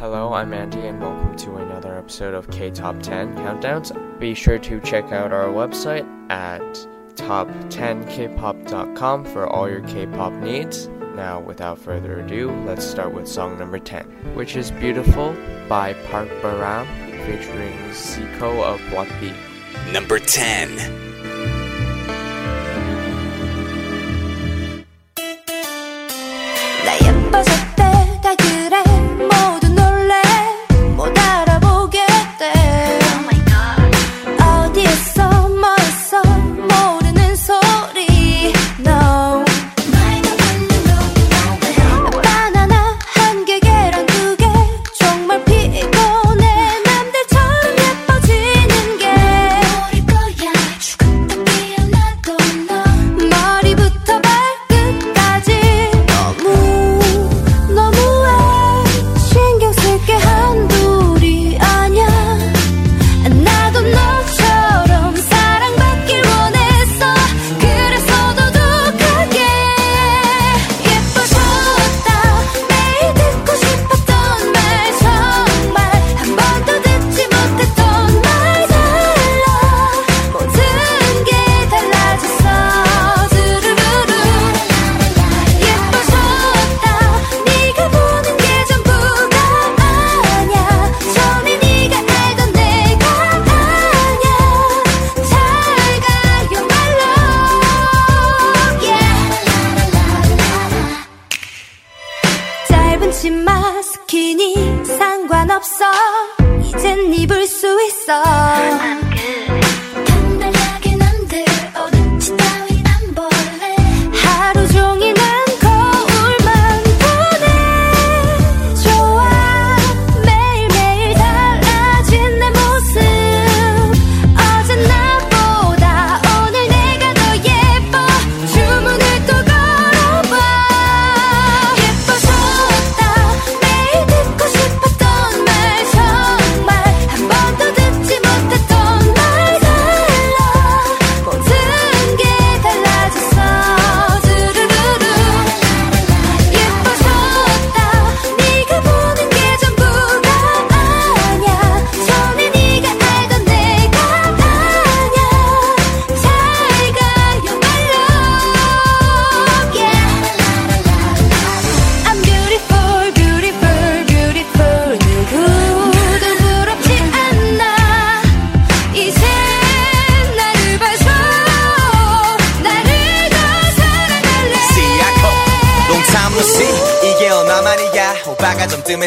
Hello, I'm Andy, and welcome to another episode of K Top 10 Countdowns. Be sure to check out our website at top10kpop.com for all your K pop needs. Now, without further ado, let's start with song number 10, which is Beautiful by Park Baram featuring Zico of Block B. Number 10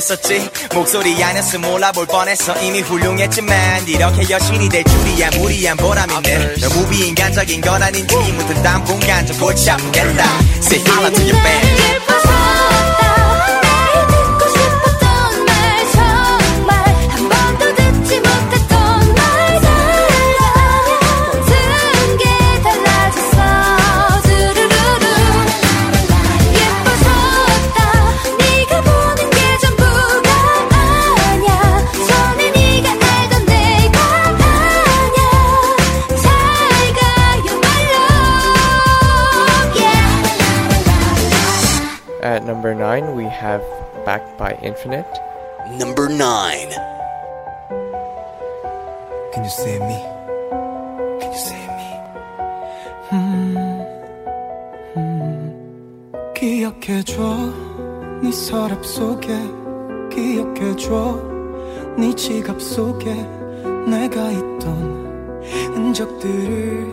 했었지. 목소리 안에서 몰라볼 뻔했어. 이미 훌륭했지만 이렇게 여신이 될 줄이야. 무리한 보람이네 너무 비인간적인 건 아닌지. 묻은 담 공간 좀 골치 아프겠다. Say hello to your band have backed by Infinite. Number 9. Can you save me? Can you save me? Hmm. Hmm. 기억해줘. 네 서랍 속에 기억해줘. 네 흔적들을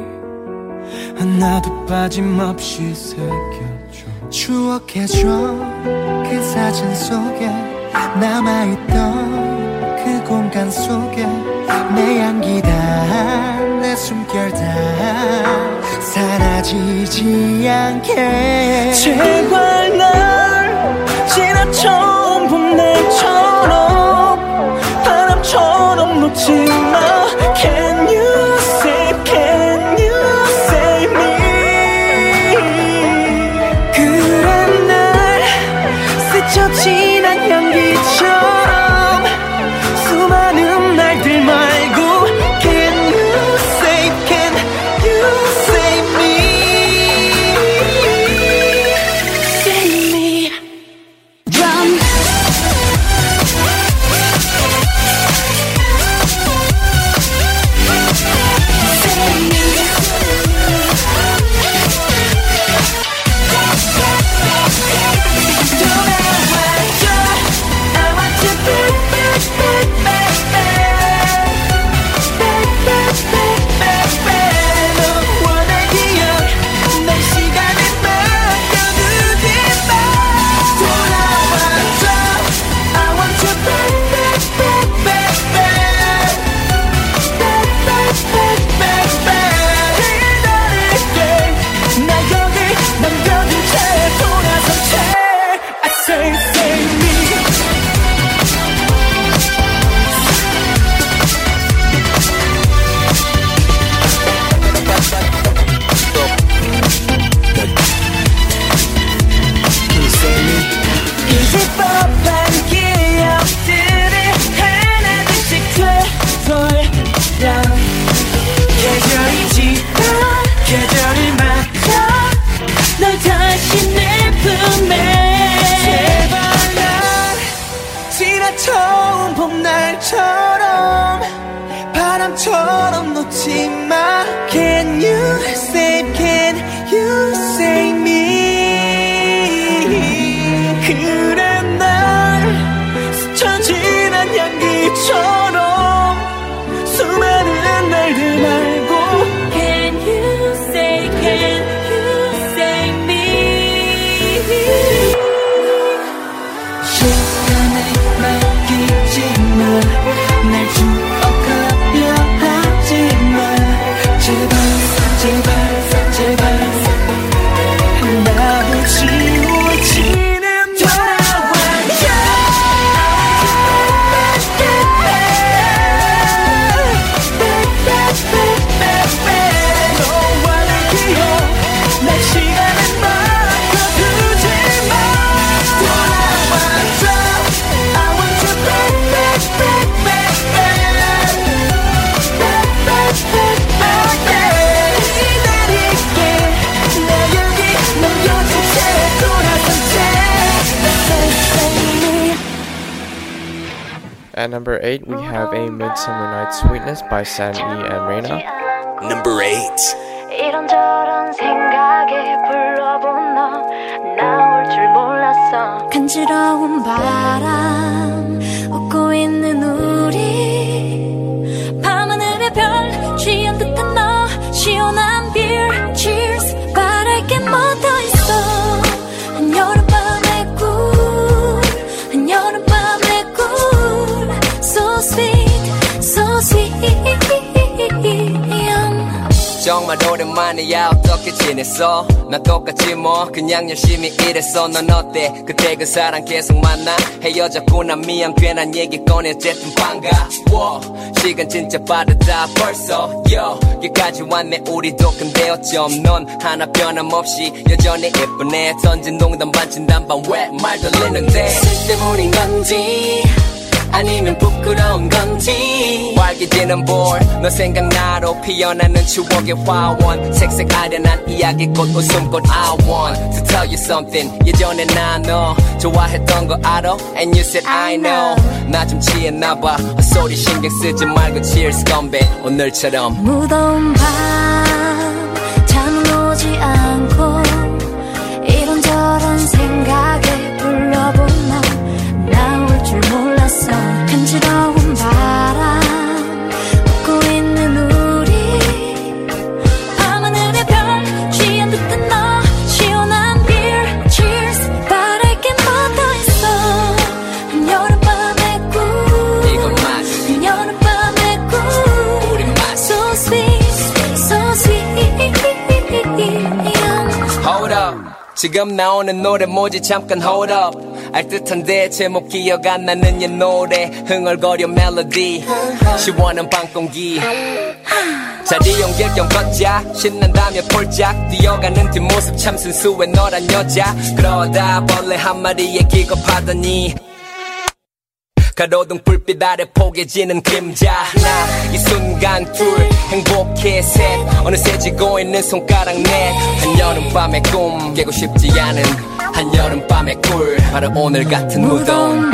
하나도 빠짐없이 새겨. 추억해줘. 그 사진 속에 남아있던 그 공간 속에 내 향기 다 내 숨결 다. 사라지지 않게. 제발 날 지나쳐 본 날처럼 바람처럼 놓지 마. Can you 처음 봄날처럼 바람처럼 놓지 마 Can you save can you save At number 8, we have A Midsummer Night's Sweetness by San E and Reina. Number 8 정말 오랜만이야 어떻게 지냈어? 난 똑같지 뭐 그냥 열심히 일했어. 넌 어때? 그때 그 사람 계속 만나? 헤어졌구나. 미안 괜한 얘기 꺼내. 어쨌든 반가워. 시간 진짜 빠르다. 벌써. 여기까지 왔네. 우리도 근데 어쩜 넌 하나 변함없이 여전히 예쁘네. 던진 농담 반 진담 반왜 말 돌리는데? 쓸데없는 건지 아니면 부끄러운 건지. 활기지는 볼너 생각나로 피어나는 추억의 화원. 색색 아련한 이야기꽃 웃음꽃 I want to tell you something. 예전에 나너 좋아했던 거 알아? And you said I know. 나 좀 취했나봐. 헛소리 신경 쓰지 말고 cheers 건배 오늘처럼. 무더운 밤 잠은 오지 않고 지금 나오는 노래 뭐지? 잠깐 hold up. 알듯한데 제목 기억 안 나는 옛 노래. 흥얼거려 멜로디. 시원한 밤 공기. 자리 옮길 겸 걷자. 신난다며 폴짝. 뛰어가는 뒷모습 참 순수해 너란 여자. 그러다 벌레 한 마리에 기겁하더니 가로등 불빛 아래 포개지는 그림자. 하나 이 순간 둘 행복해 셋. 어느새 지고 있는 손가락 넷. 한여름밤의 꿈 깨고 싶지 않은 한여름밤의 꿀. 바로 오늘 같은 무더운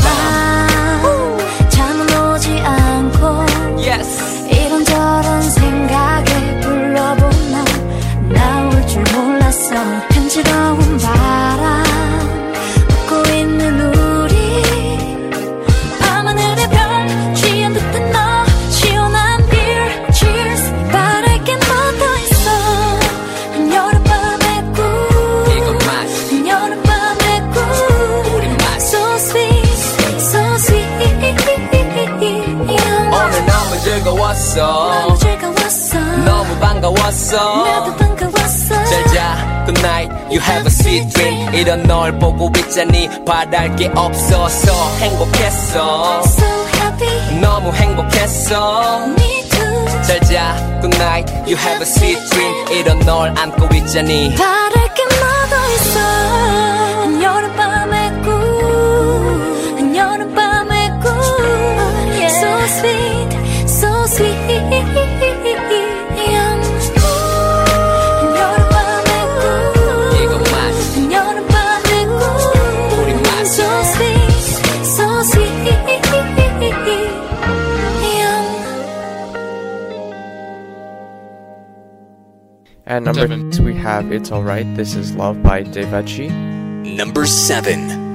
반가웠어 나도 반가웠어 잘자 Good night you have a sweet dream 이런 널 보고 있자니 바랄 게 없어서 행복했어 So happy, 너무 행복했어 me too 잘자 Good night you have a sweet dream 이런 널 안고 있자니 바랄 게 At number seven. we have It's Alright, This Is Love by Devachi. Number seven.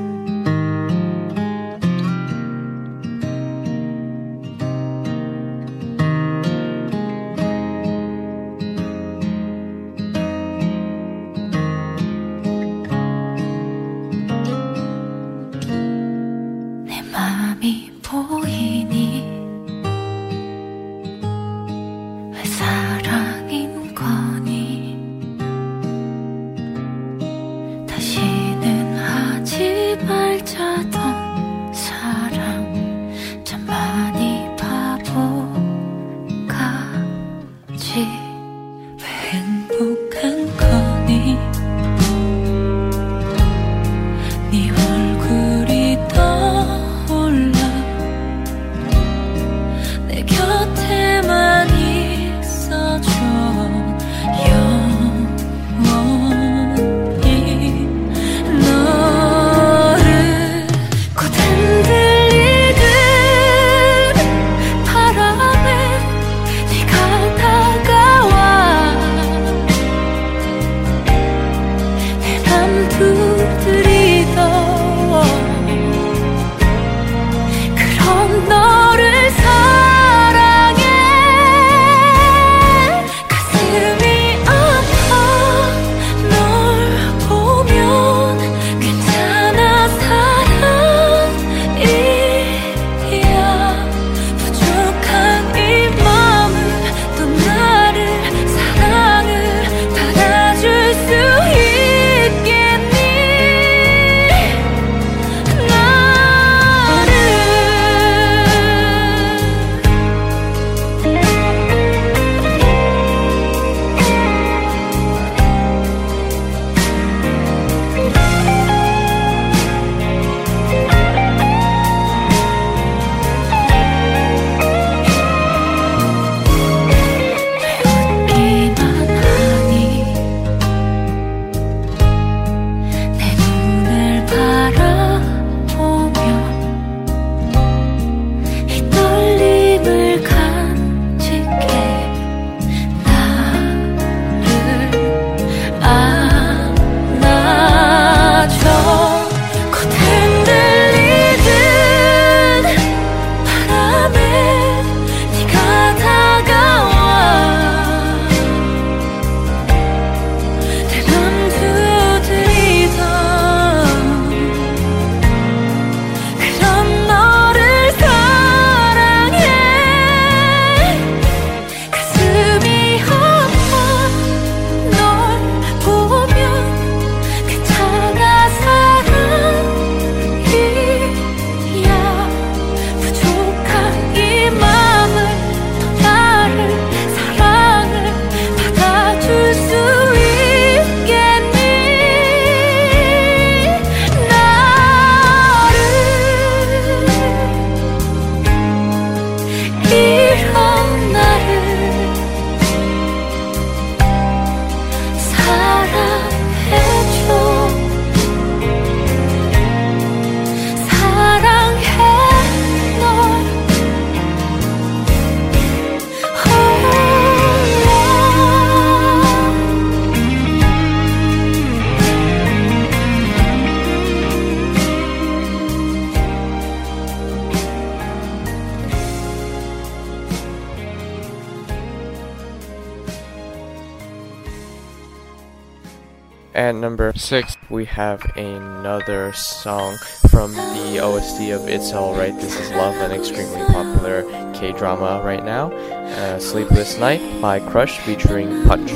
number six, we have another song from the OST of It's Alright, This Is Love, an extremely popular K drama right now. Uh, Sleepless Night by Crush featuring Punch.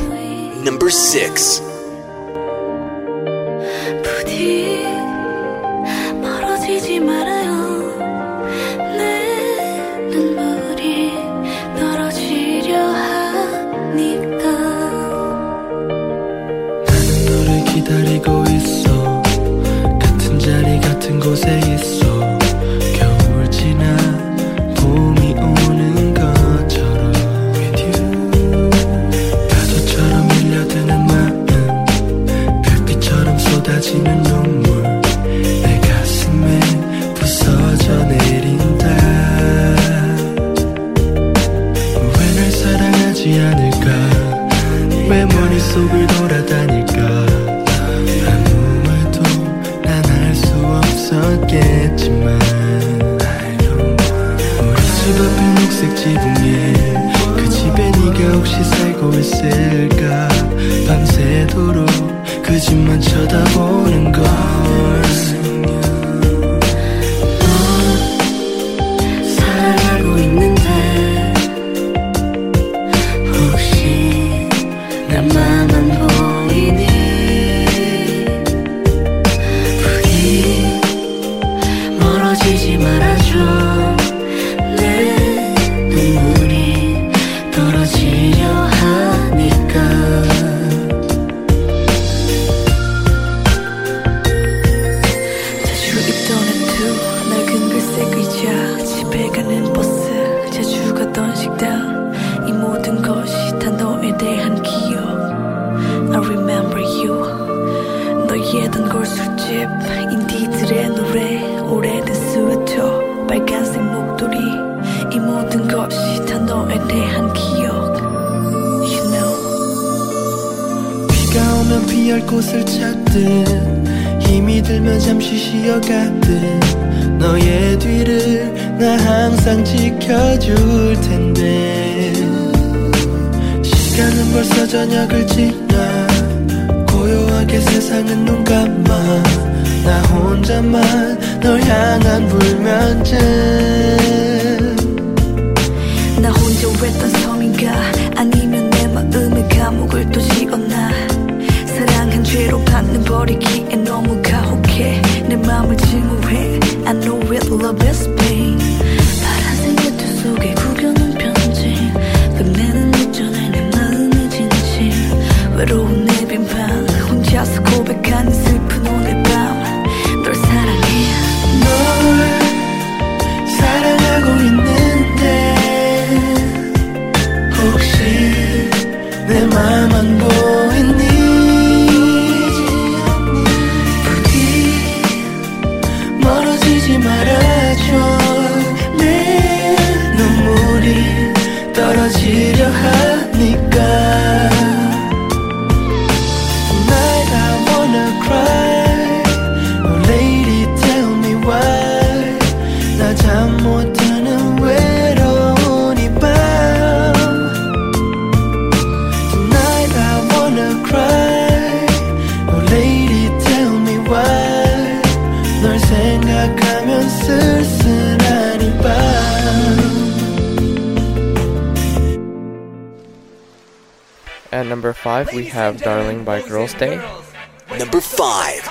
Number six. 인디들의 노래 오래된 스웨터 빨간색 목도리 이 모든 것이 다 너에 대한 기억. You know. 비가 오면 피할 곳을 찾듯 힘이 들면 잠시 쉬어가듯 너의 뒤를 나 항상 지켜줄 텐데 시간은 벌써 저녁을 지나 고요하게 세상은 눈 감아 나 혼자만 널 향한 불면증. 나 혼자 외딴 섬인가? 아니면 내 마음의 감옥을 또 지었나? 사랑한 죄로 받는 버리기에 너무 가혹해. 내 맘을 증오해. I know it love is 멀어지지 말아줘 number 5, we have Darling by Girls' Day. Number 5.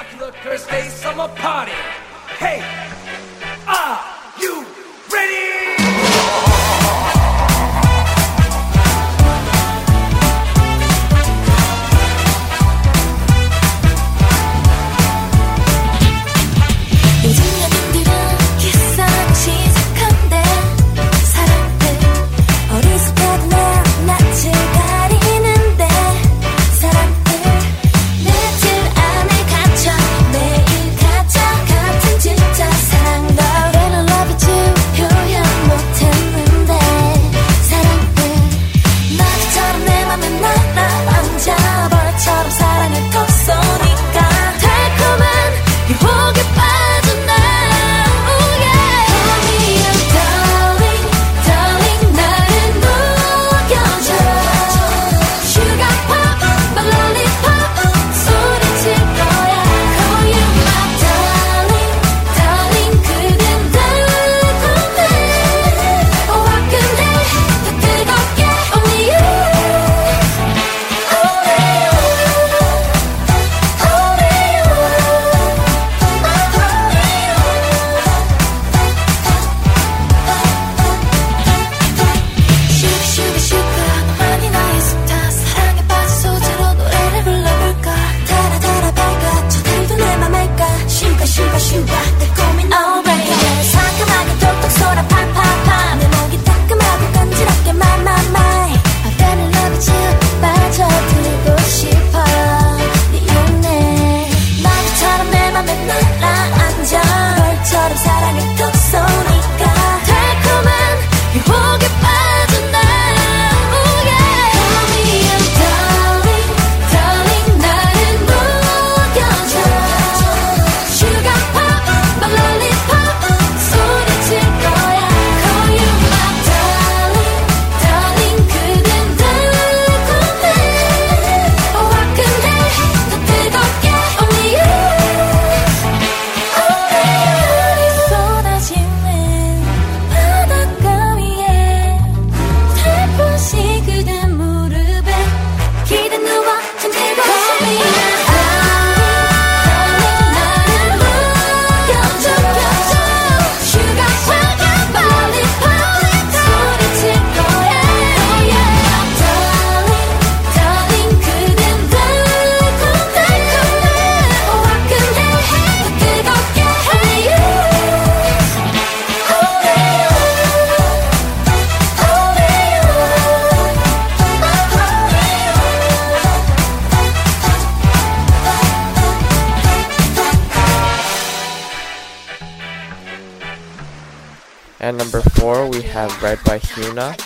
And number four, we have Red by Hyuna.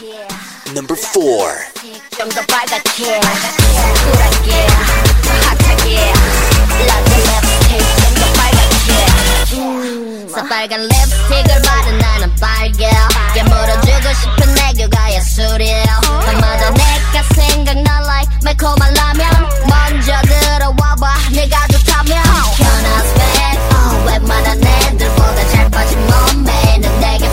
Number four. 서 빨간 립스틱을 바른 나는 빨개 깨물어주고 싶은 애교가 예술이에요 밤마다 내가 생각나 like 매콤한 라면 먼저 들어와봐 네가 좋다면 Can I spend oh 웬만한 애들보다 잘 빠진 몸매는 내게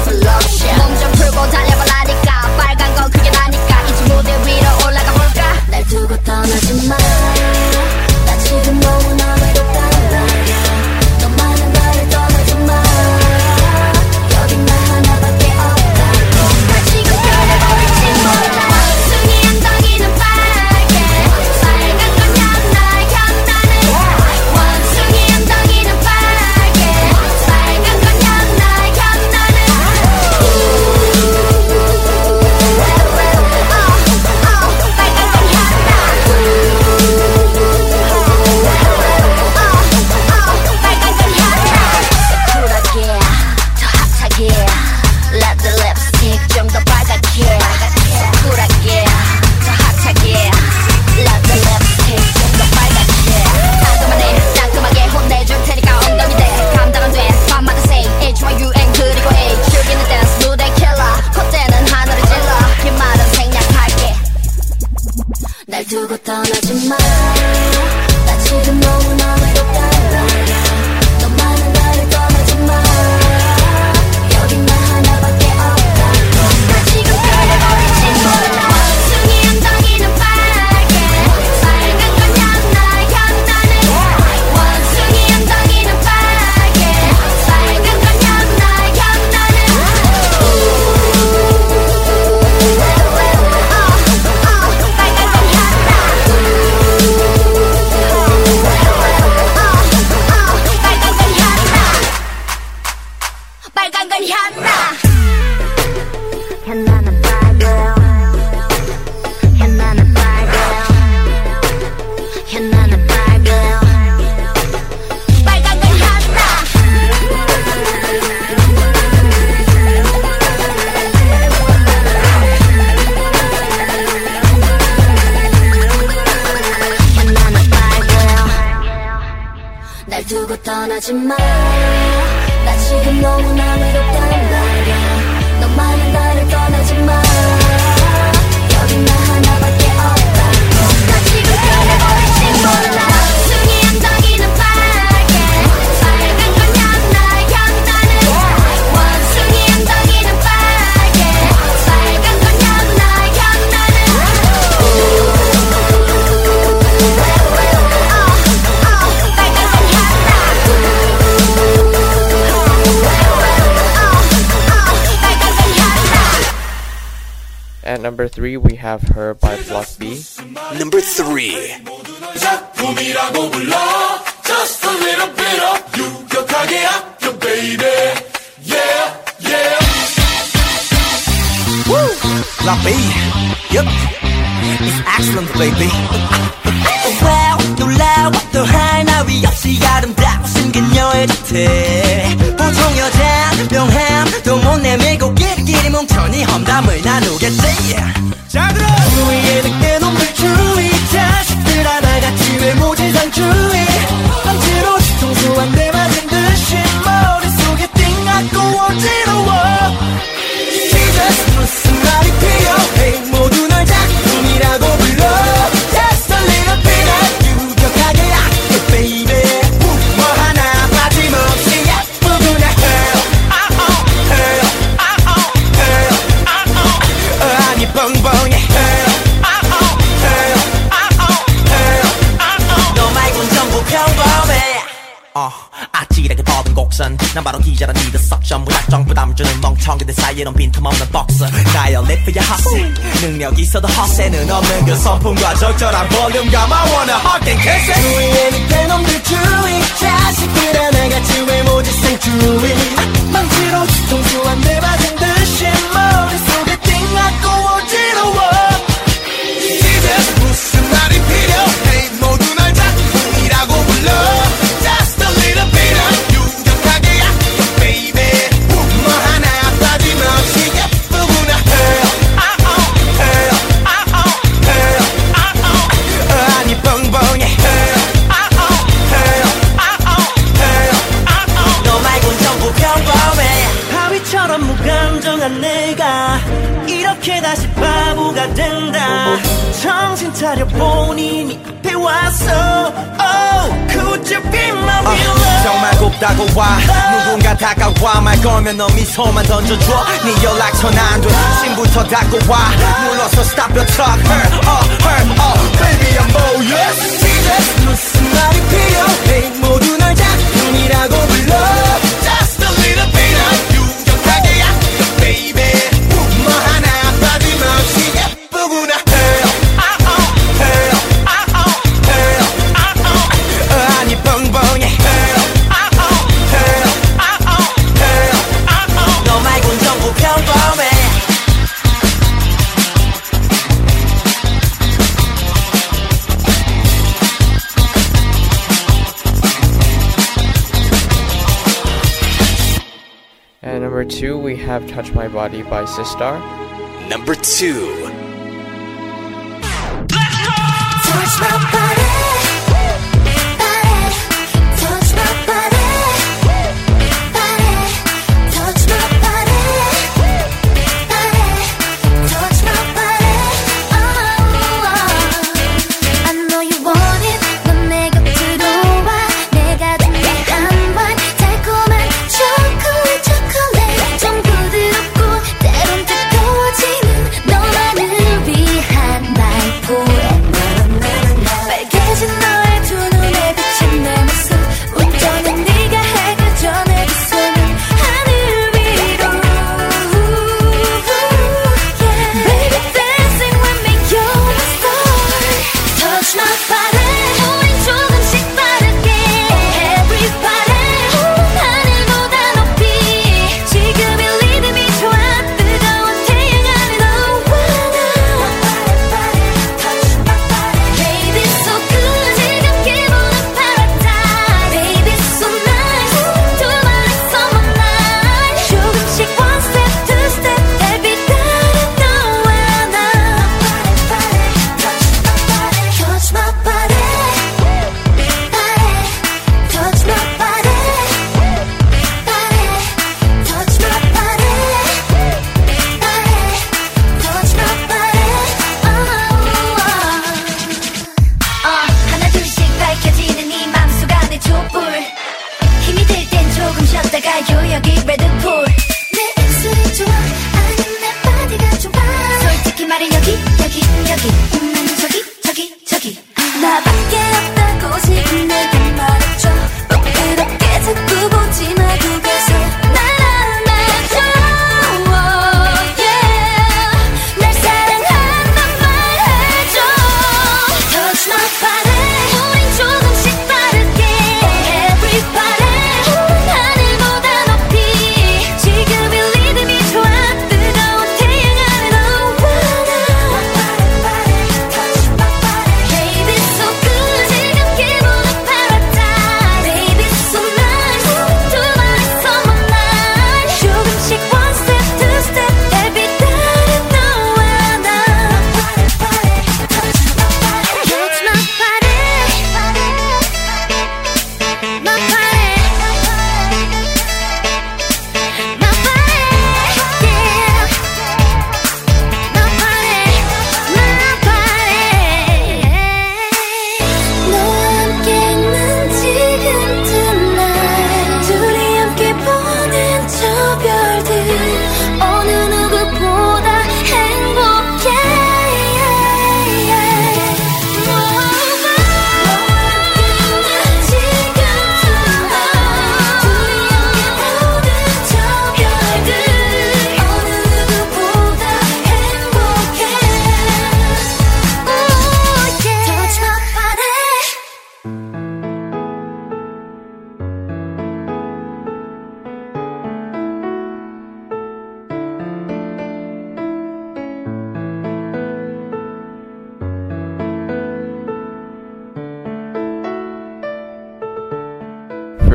몸좀 풀고 달려보라니까. 빨간 건 그게 나니까. 이제 무대 위로 올라가 볼까? 날 두고 떠나지 마. 거짓말. Number three, we have her by Block B. Number three. 있어도 허세는 없는 그 성품과 적절한 볼륨감. I wanna fucking 주위에 놈들 주위. 자식들아 내가 지왜 모지 생주위. 망치로 뒤통수 한대 맞은 듯이. 하면 너 미소만 던져줘. 네 연락처는 안돼. 신부터 닫고 와. 눌러서 stop your truck. Her, uh, her, uh baby I'm all yours 이제 무슨 말이 필요해? 모두 널 작눈이라고 불러. Number two, we have Touch My Body by Sistar. Number two. Let's go! Touch my body.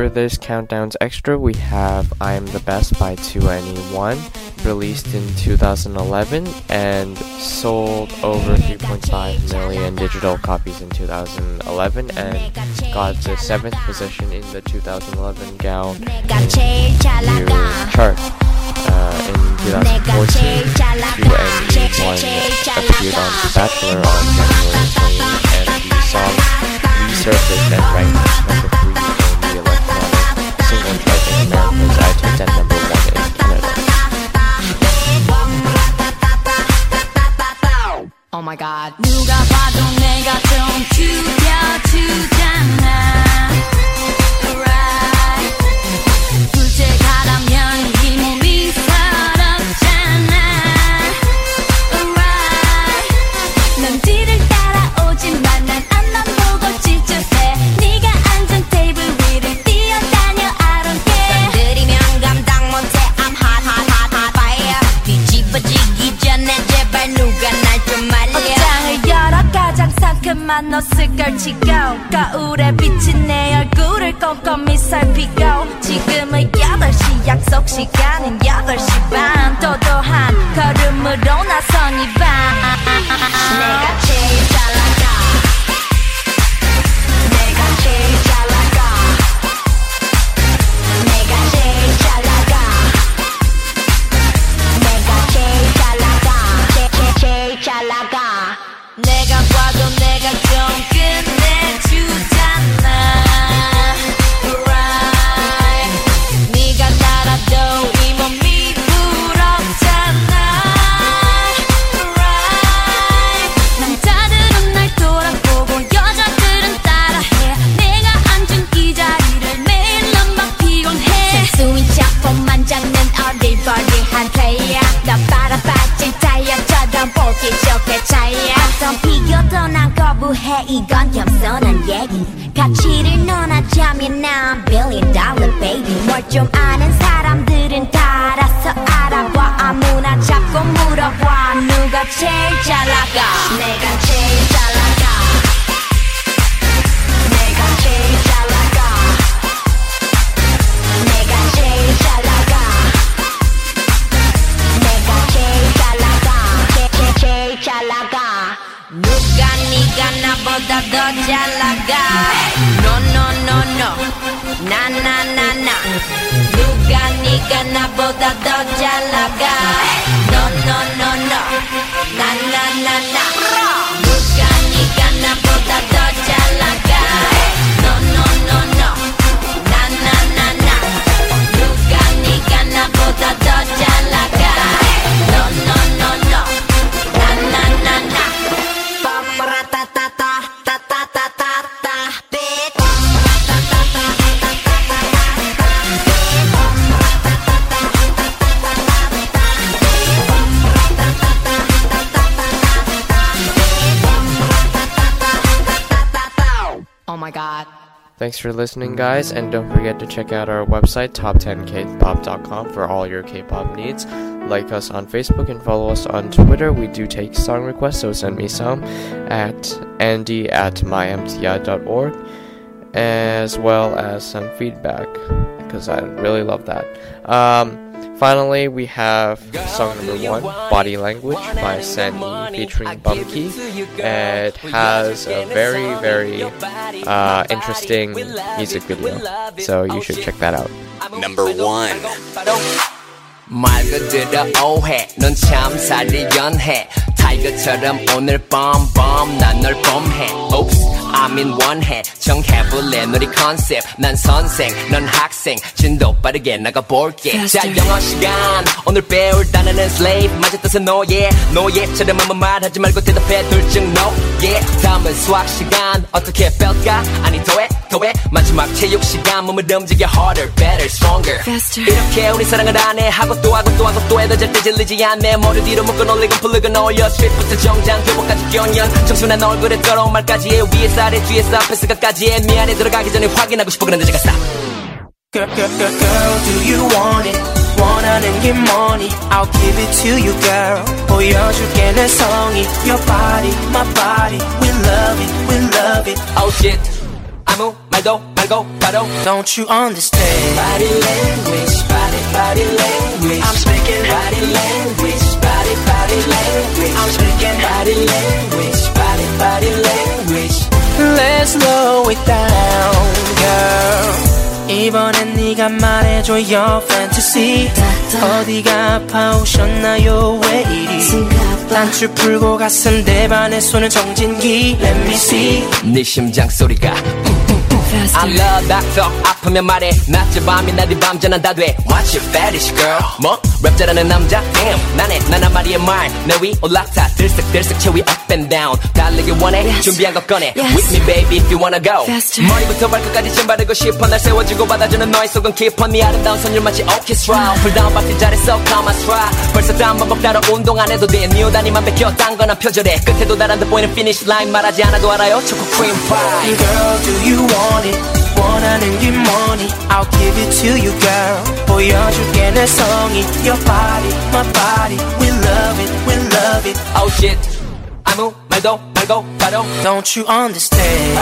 for this countdown's extra, we have I Am the Best by 2NE1, released in 2011 and sold over 3.5 million digital copies in 2011 and got the 7th position in the 2011 Gaon chart. Uh, in 2014, 2NE1 appeared on The Bachelor on January 20 and the song resurfaced and ranked number America's number 1 in Canada. Oh my god 비친 내 얼굴을 꼼꼼히 살피고 지금은 8시 약속 시간은 8시 반. 도도한 걸음으로 나선 이밤. 내가 제일 listening, guys, and don't forget to check out our website, top10kpop.com, for all your K-pop needs. Like us on Facebook and follow us on Twitter. We do take song requests, so send me some at andy at mymti.org, as well as some feedback, because I really love that. Um, finally, we have song number one, Body Language by Sanyi featuring Bumkey. It has a very, very uh, interesting music video, so you should check that out. Number 1. 말 그대로 오해 넌 참살이 연해 타이거처럼 오늘 뻔뻔 난널 뻔해 Oops I'm in 원해 정해볼래 놀이 컨셉. 난 선생 넌 학생. 진도 빠르게 나가볼게. 자 영어 시간. 오늘 배울 단어는 slave. 맞아 뜻은 노예 노예처럼 아무 말하지 말고 대답해. 둘중 no yeah 다음은 수학 시간. 어떻게 뺄까? 아니 더해 더해 마지막 체육 시간 몸을 움직여 harder better stronger Faster. 이렇게 우리 사랑을 안해 하고 또 하고 또 하고 또 해도 절대 질리지 않네 머리 뒤로 묶어 놀리고 플르고 올려 스윗부터 정장 교복까지 경연 청순한 얼굴에 더러운 말까지 해 위에서 아래 뒤에서 앞에서 끝까지 해 미안해 들어가기 전에 확인하고 싶어 그런데 제가 stop Girl, girl, girl, girl, do you want it? 원하는 게 뭐니? I'll give it to you, girl. 보여줄게 내 성의. Your body, my body. We love it, we love it. oh shit 아무 말도 말고 바로 Don't you understand? Body language, body, body language. I'm speaking body language, body, body language. I'm speaking body language, body, body language. Let's slow it down, girl. 이번 엔 네가 말해줘 해줘 your fantasy. 어디가 아파오셨나요? 왜 이리 단추 풀고 가슴 대반에 손을 정진기. Let me see. 네 심장 소리가 I love that feel 아프면 말해. 낮에 밤이나 네 밤전화 다돼. What's your fetish girl. 뭐? 랩 잘하는 남자? Damn. 나네. 나나 말이의 말내 위 올라타. 들썩들썩 채위 up and down. 달리기 원해. Yes. 준비한 거 꺼내. Yes. With me baby if you wanna go. Faster. 머리부터 발끝까지 침 바르고 싶어. 날 세워주고 받아주는 너의 속은 깊어. 네 아름다운 선율 마치 오케스트라 풀다운 박질 잘했어 come on try 벌써 다음 반복 따라 운동 안 해도 돼네 옷다니만 베껴 딴거나 표절해 끝에 도달한 듯 보이는 finish line. 말하지 않아도 알아요. 초코 크림 파이 Girl do you want it 원하는 게 뭐니 I'll give it to you girl 보여줄게 내 성의 Your body my body We love it we love it Oh shit 아무 말도 말고 바로 Don't you understand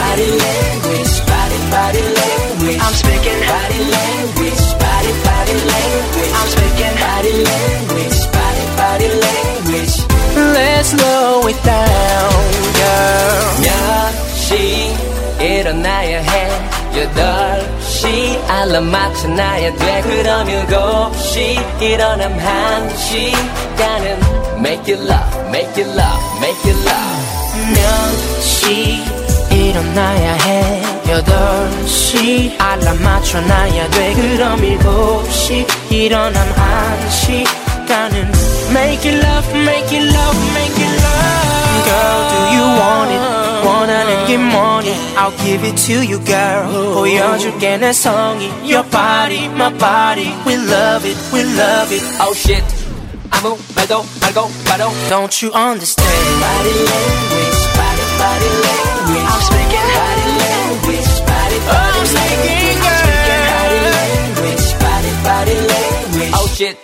시 알람 맞춰놔야 돼 그럼 일곱 시 일어남 한 시간은 Make it love make it love make it love 몇 시 일어나야 해 여덟 시 알람 맞춰놔야 돼 그럼 일곱 시 일어남 한 시간은 Make it love make it love make it love Girl do you want it 원하는 게 뭐니 I'll give it to you girl 보여줄게 내 성의 Your body my body We love it we love it Oh shit 아무 말도 말고 바로 Don't you understand Body language body body language I'm speaking body language body body I'm speaking body girl language body body language Oh shit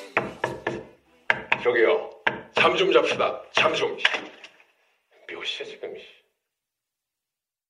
저기요 잠 좀 잡시다 잠 좀 몇 시야 지금